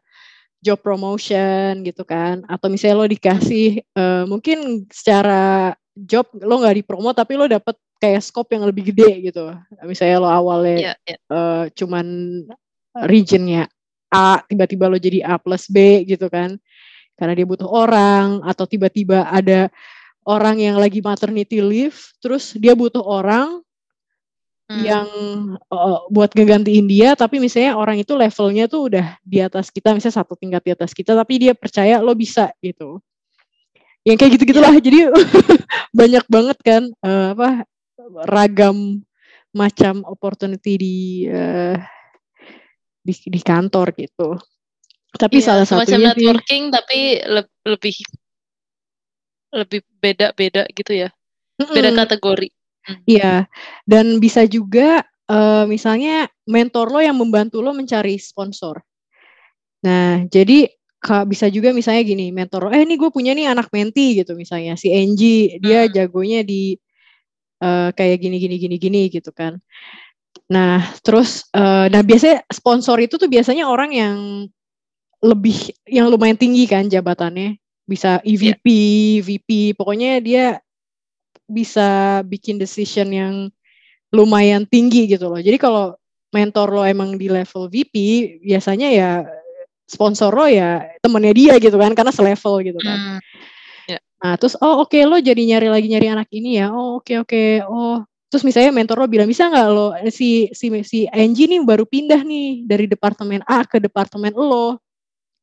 job promotion gitu kan atau misalnya lo dikasih uh, mungkin secara job lo nggak dipromo tapi lo dapet kayak scope yang lebih gede gitu. Misalnya lo awalnya yeah, yeah. Uh, cuman regionnya A, tiba-tiba lo jadi A plus B gitu kan. Karena dia butuh orang atau tiba-tiba ada orang yang lagi maternity leave, terus dia butuh orang hmm. yang uh, buat ngegantiin dia, tapi misalnya orang itu levelnya tuh udah di atas kita, misalnya satu tingkat di atas kita, tapi dia percaya lo bisa gitu. Yang kayak gitu-gitulah. Jadi banyak banget kan uh, apa ragam macam opportunity di uh, di, di kantor gitu. Tapi iya, salah satunya macam networking sih, tapi le lebih lebih beda-beda gitu ya. Beda kategori. Hmm. Iya. Dan bisa juga uh, misalnya mentor lo yang membantu lo mencari sponsor. Nah, jadi bisa juga misalnya gini, mentor, eh ini gue punya nih anak menti gitu misalnya, si Angie, dia hmm. jagonya di uh, kayak gini gini gini gini gitu kan. Nah, terus uh, nah biasanya sponsor itu tuh biasanya orang yang lebih yang lumayan tinggi kan jabatannya, bisa EVP, yeah. VP, pokoknya dia bisa bikin decision yang lumayan tinggi gitu loh. Jadi kalau mentor lo emang di level VP, biasanya ya sponsor lo ya temennya dia gitu kan, karena selevel gitu kan. Hmm. Nah, terus oh oke okay, lo jadi nyari lagi nyari anak ini ya. Oh oke okay, oke. Okay. Oh, terus misalnya mentor lo bilang bisa nggak lo si si si Angie nih baru pindah nih dari departemen A ke departemen lo.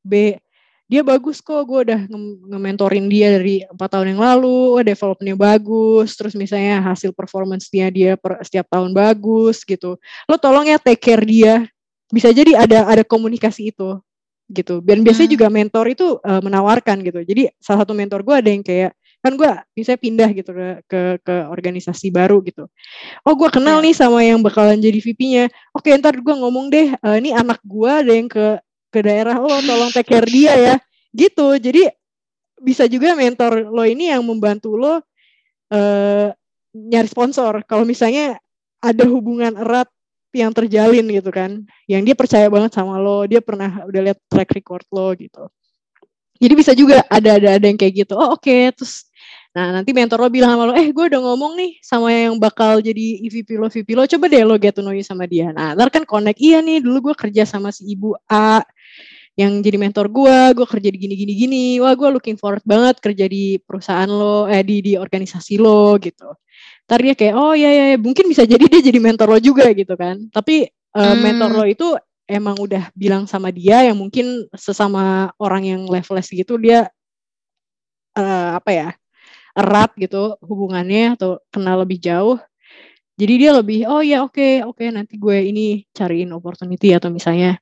B dia bagus kok gue udah nge-mentorin dia dari empat tahun yang lalu developnya bagus terus misalnya hasil performance-nya dia per, setiap tahun bagus gitu lo tolong ya take care dia bisa jadi ada ada komunikasi itu gitu. Dan biasanya hmm. juga mentor itu uh, menawarkan gitu. Jadi salah satu mentor gue ada yang kayak kan gue bisa pindah gitu ke, ke ke organisasi baru gitu. Oh gue kenal yeah. nih sama yang bakalan jadi VP-nya. Oke ntar gue ngomong deh, uh, ini anak gue ada yang ke ke daerah lo, tolong take care dia ya. Gitu. Jadi bisa juga mentor lo ini yang membantu lo uh, nyari sponsor. Kalau misalnya ada hubungan erat yang terjalin gitu kan yang dia percaya banget sama lo dia pernah udah lihat track record lo gitu jadi bisa juga ada ada ada yang kayak gitu oh oke okay. terus nah nanti mentor lo bilang sama lo eh gue udah ngomong nih sama yang bakal jadi EVP lo VP lo coba deh lo get to know you sama dia. Nah ntar kan connect iya nih dulu gue kerja sama si ibu A yang jadi mentor gue, gue kerja di gini gini gini, wah gue looking forward banget kerja di perusahaan lo, eh di di organisasi lo gitu. Ntar dia kayak oh ya ya mungkin bisa jadi dia jadi mentor lo juga gitu kan. Tapi uh, hmm. mentor lo itu emang udah bilang sama dia yang mungkin sesama orang yang levelnya gitu dia uh, apa ya erat gitu hubungannya atau kenal lebih jauh jadi dia lebih oh ya oke okay, oke okay, nanti gue ini cariin opportunity atau misalnya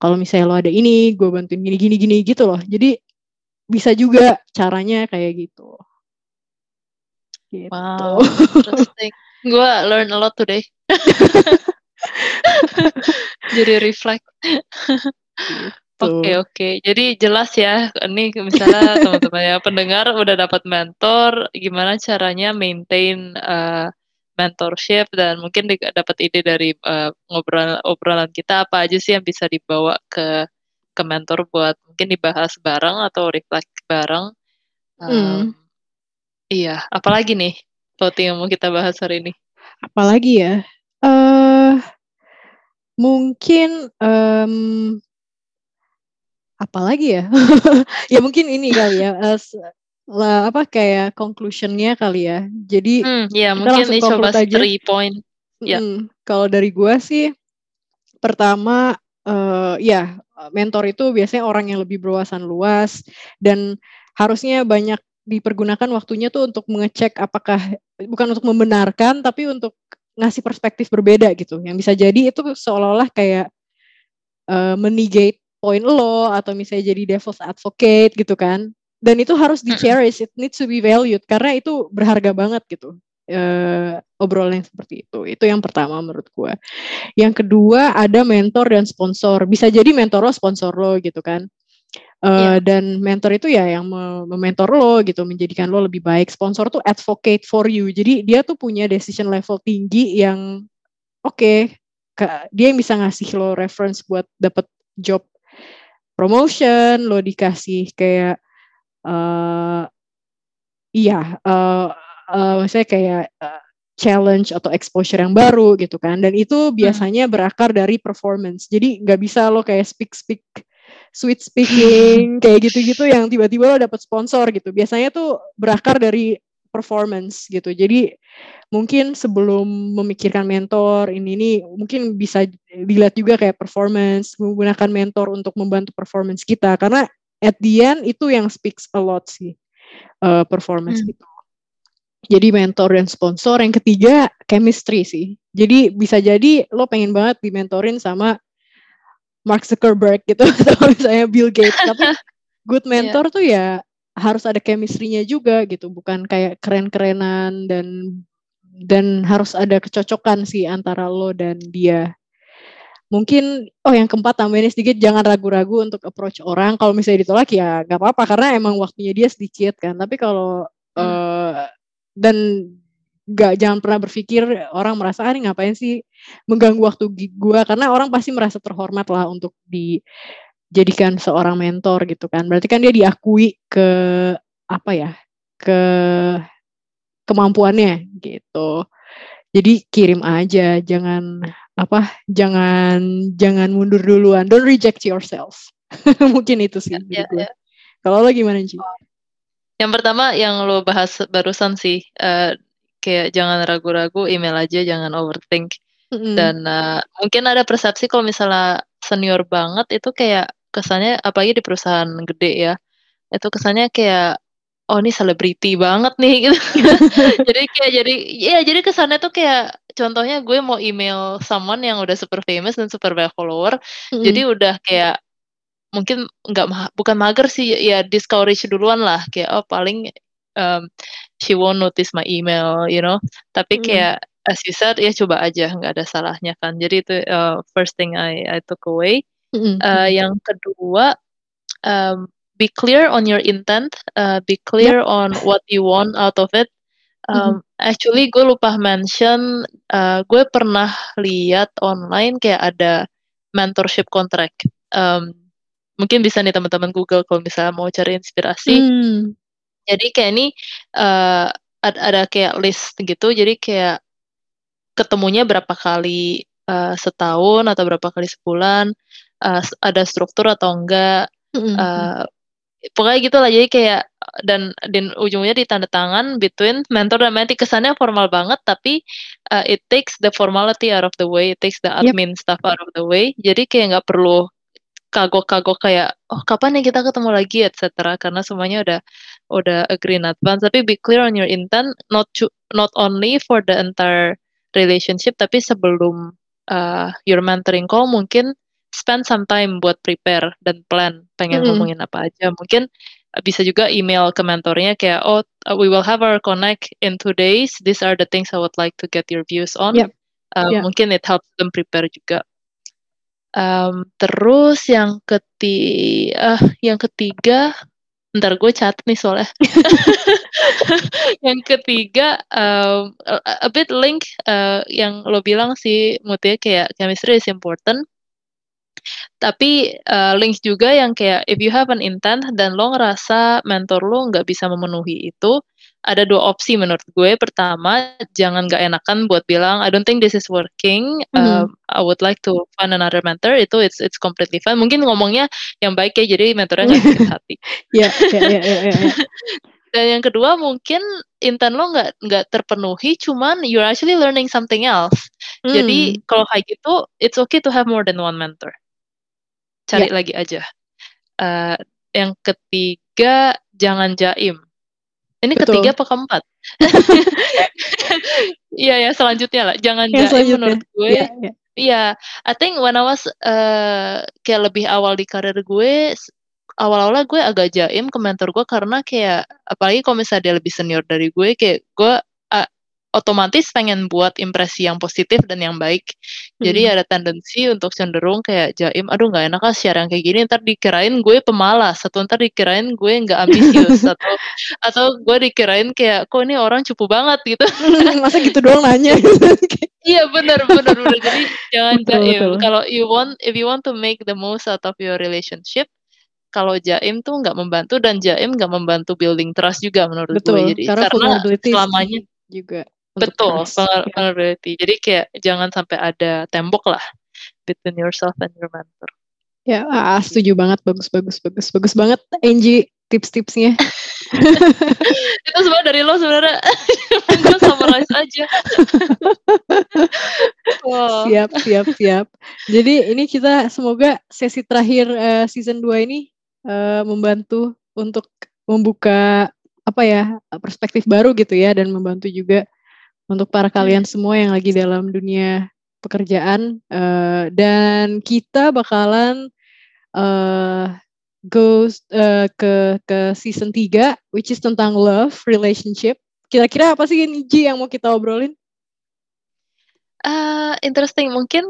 kalau misalnya lo ada ini gue bantuin gini gini gini gitu loh jadi bisa juga caranya kayak gitu Gitu. Wow, interesting. Gue learn a lot today. Jadi reflect. Gitu. Oke okay, oke, okay. jadi jelas ya. Ini misalnya teman-teman ya pendengar udah dapat mentor, gimana caranya maintain uh, mentorship dan mungkin dapat ide dari uh, ngobrol obrolan kita apa aja sih yang bisa dibawa ke ke mentor buat mungkin dibahas bareng atau reflect bareng. Um, hmm. Iya, apalagi nih voting yang mau kita bahas hari ini? Apalagi ya? Uh, mungkin um, apalagi ya? ya mungkin ini kali ya. Uh, lah apa kayak conclusionnya kali ya. Jadi hmm, ya mungkin ini coba aja. three point. Ya. Hmm, kalau dari gua sih pertama uh, ya mentor itu biasanya orang yang lebih berwawasan luas dan harusnya banyak dipergunakan waktunya tuh untuk mengecek apakah bukan untuk membenarkan tapi untuk ngasih perspektif berbeda gitu. Yang bisa jadi itu seolah-olah kayak uh, menegate point lo atau misalnya jadi devil's advocate gitu kan. Dan itu harus di cherish, it needs to be valued karena itu berharga banget gitu. Uh, obrolan yang seperti itu. Itu yang pertama menurut gue. Yang kedua ada mentor dan sponsor. Bisa jadi mentor lo sponsor lo gitu kan. Uh, yeah. Dan mentor itu ya yang mementor lo gitu, menjadikan lo lebih baik. Sponsor tuh advocate for you. Jadi dia tuh punya decision level tinggi yang oke, okay, dia yang bisa ngasih lo reference buat dapet job promotion, lo dikasih kayak uh, iya, uh, uh, maksudnya kayak uh, challenge atau exposure yang baru gitu kan. Dan itu hmm. biasanya berakar dari performance. Jadi nggak bisa lo kayak speak speak sweet speaking kayak gitu-gitu yang tiba-tiba lo dapet sponsor gitu. Biasanya tuh berakar dari performance gitu jadi mungkin sebelum memikirkan mentor ini ini mungkin bisa dilihat juga kayak performance menggunakan mentor untuk membantu performance kita karena at the end itu yang speaks a lot sih uh, performance hmm. itu jadi mentor dan sponsor yang ketiga chemistry sih jadi bisa jadi lo pengen banget dimentorin sama Mark Zuckerberg gitu atau misalnya Bill Gates tapi good iya. mentor yeah. tuh ya harus ada chemistry-nya juga gitu bukan kayak keren-kerenan dan dan harus ada kecocokan sih antara lo dan dia. Mungkin oh yang keempat tambahin sedikit jangan ragu-ragu untuk approach orang kalau misalnya ditolak ya nggak apa-apa karena emang waktunya dia sedikit kan. Tapi kalau hmm. uh, dan nggak jangan pernah berpikir orang merasa ah ngapain sih mengganggu waktu gua karena orang pasti merasa terhormat lah untuk dijadikan seorang mentor gitu kan. Berarti kan dia diakui ke apa ya? ke kemampuannya gitu. Jadi kirim aja, jangan apa, jangan jangan mundur duluan. Don't reject yourself. Mungkin itu sih. Ya, ya, ya. Kalau lo gimana sih? Yang pertama yang lo bahas barusan sih, uh, kayak jangan ragu-ragu, email aja, jangan overthink. Mm-hmm. Dan uh, mungkin ada persepsi kalau misalnya senior banget itu kayak kesannya, apalagi di perusahaan gede ya, itu kesannya kayak oh ini selebriti banget nih gitu. jadi kayak jadi ya jadi kesannya tuh kayak contohnya gue mau email someone yang udah super famous dan super banyak follower. Mm. Jadi udah kayak mungkin nggak bukan mager sih ya discourage duluan lah kayak oh paling um, she won't notice my email, you know. Tapi kayak as you said ya coba aja nggak ada salahnya kan. Jadi itu uh, first thing I I took away. Mm -hmm. uh, yang kedua um, be clear on your intent, uh, be clear yep. on what you want out of it. Um, mm-hmm. Actually, gue lupa mention, uh, gue pernah lihat online kayak ada mentorship contract. Um, mungkin bisa nih teman-teman Google kalau misalnya mau cari inspirasi. Mm. Jadi kayak ini uh, ada, ada kayak list gitu. Jadi kayak ketemunya berapa kali uh, setahun atau berapa kali sebulan, uh, ada struktur atau enggak. Mm-hmm. Uh, pokoknya gitu lah jadi kayak dan dan ujungnya di tanda tangan between mentor dan mentee kesannya formal banget tapi uh, it takes the formality out of the way it takes the admin yep. stuff out of the way jadi kayak nggak perlu kagok-kagok kayak oh kapan nih kita ketemu lagi etc karena semuanya udah udah agree in advance tapi be clear on your intent not to, not only for the entire relationship tapi sebelum uh, your mentoring call mungkin spend some time buat prepare dan plan pengen mm ngomongin apa aja. Mungkin bisa juga email ke mentornya kayak oh uh, we will have our connect in two days. These are the things I would like to get your views on. Yep. Uh, yeah. Mungkin it helps them prepare juga. Um, terus yang ketiga, uh, yang ketiga, ntar gue cat nih soalnya. yang ketiga, um, a, a bit link uh, yang lo bilang sih, Mutia kayak chemistry is important tapi uh, links juga yang kayak if you have an intent dan lo ngerasa mentor lo nggak bisa memenuhi itu, ada dua opsi menurut gue. Pertama, jangan gak enakan buat bilang I don't think this is working. Mm -hmm. uh, I would like to find another mentor. Itu it's it's completely fine. Mungkin ngomongnya yang baik ya, jadi mentornya nggak sakit hati. Iya, iya, iya, iya. Dan yang kedua mungkin intent lo nggak nggak terpenuhi, cuman you're actually learning something else. Mm. Jadi kalau kayak gitu, it's okay to have more than one mentor cari yeah. lagi aja. Uh, yang ketiga jangan jaim. Ini Betul. ketiga apa keempat? Iya ya selanjutnya lah. Jangan yang jaim menurut gue. Iya, yeah, yeah. I think when I was uh, kayak lebih awal di karir gue, awal-awal gue agak jaim ke mentor gue karena kayak apalagi kalau misalnya dia lebih senior dari gue, kayak gue otomatis pengen buat impresi yang positif dan yang baik. Jadi hmm. ada tendensi untuk cenderung kayak jaim, aduh nggak enak ah share yang kayak gini, ntar dikirain gue pemalas, atau ntar dikirain gue nggak ambisius, atau atau gue dikirain kayak kok ini orang cupu banget gitu. Masa gitu doang nanya? iya benar benar benar. Jadi jangan betul, jaim. Kalau you want, if you want to make the most out of your relationship, kalau jaim tuh nggak membantu dan jaim nggak membantu building trust juga menurut Betul, gue. Jadi karena, karena selamanya juga Betul, vulnerability. Jadi kayak jangan sampai ada tembok lah between yourself and your mentor. Ya, ah, setuju banget. Bagus, bagus, bagus, bagus banget, Angie tips-tipsnya. itu semua dari lo sebenarnya. Gue summarize aja. wow. Siap, siap, siap. Jadi ini kita semoga sesi terakhir uh, season 2 ini uh, membantu untuk membuka apa ya perspektif baru gitu ya dan membantu juga untuk para kalian semua yang lagi dalam dunia pekerjaan uh, dan kita bakalan uh, go uh, ke ke season 3 which is tentang love relationship. Kira-kira apa sih ini Ji yang mau kita obrolin? Uh, interesting mungkin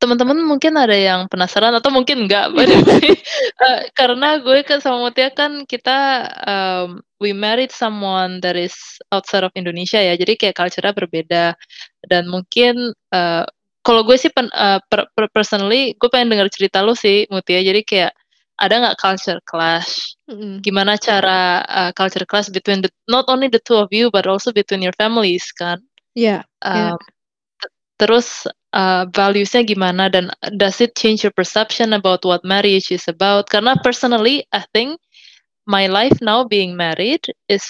teman-teman mungkin ada yang penasaran atau mungkin enggak uh, karena gue kan sama Mutia kan kita um, we married someone that is outside of Indonesia ya jadi kayak culture-nya berbeda dan mungkin uh, kalau gue sih pen, uh, per, per, personally gue pengen dengar cerita lo sih Mutia jadi kayak ada nggak culture clash? Mm-hmm. Gimana cara uh, culture clash between the not only the two of you but also between your families kan? Iya. Yeah, um, yeah. Terus uh, valuesnya gimana dan does it change your perception about what marriage is about? Karena personally I think my life now being married is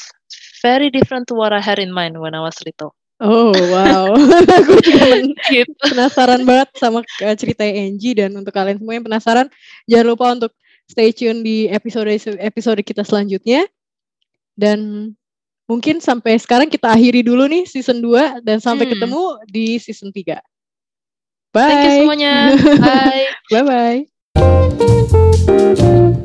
very different to what I had in mind when I was little. Oh wow, gue juga gitu. penasaran banget sama uh, cerita Angie dan untuk kalian semua yang penasaran jangan lupa untuk stay tune di episode episode kita selanjutnya. Dan mungkin sampai sekarang kita akhiri dulu nih season 2 dan sampai hmm. ketemu di season 3. Bye. Thank you semuanya. Bye. Bye bye.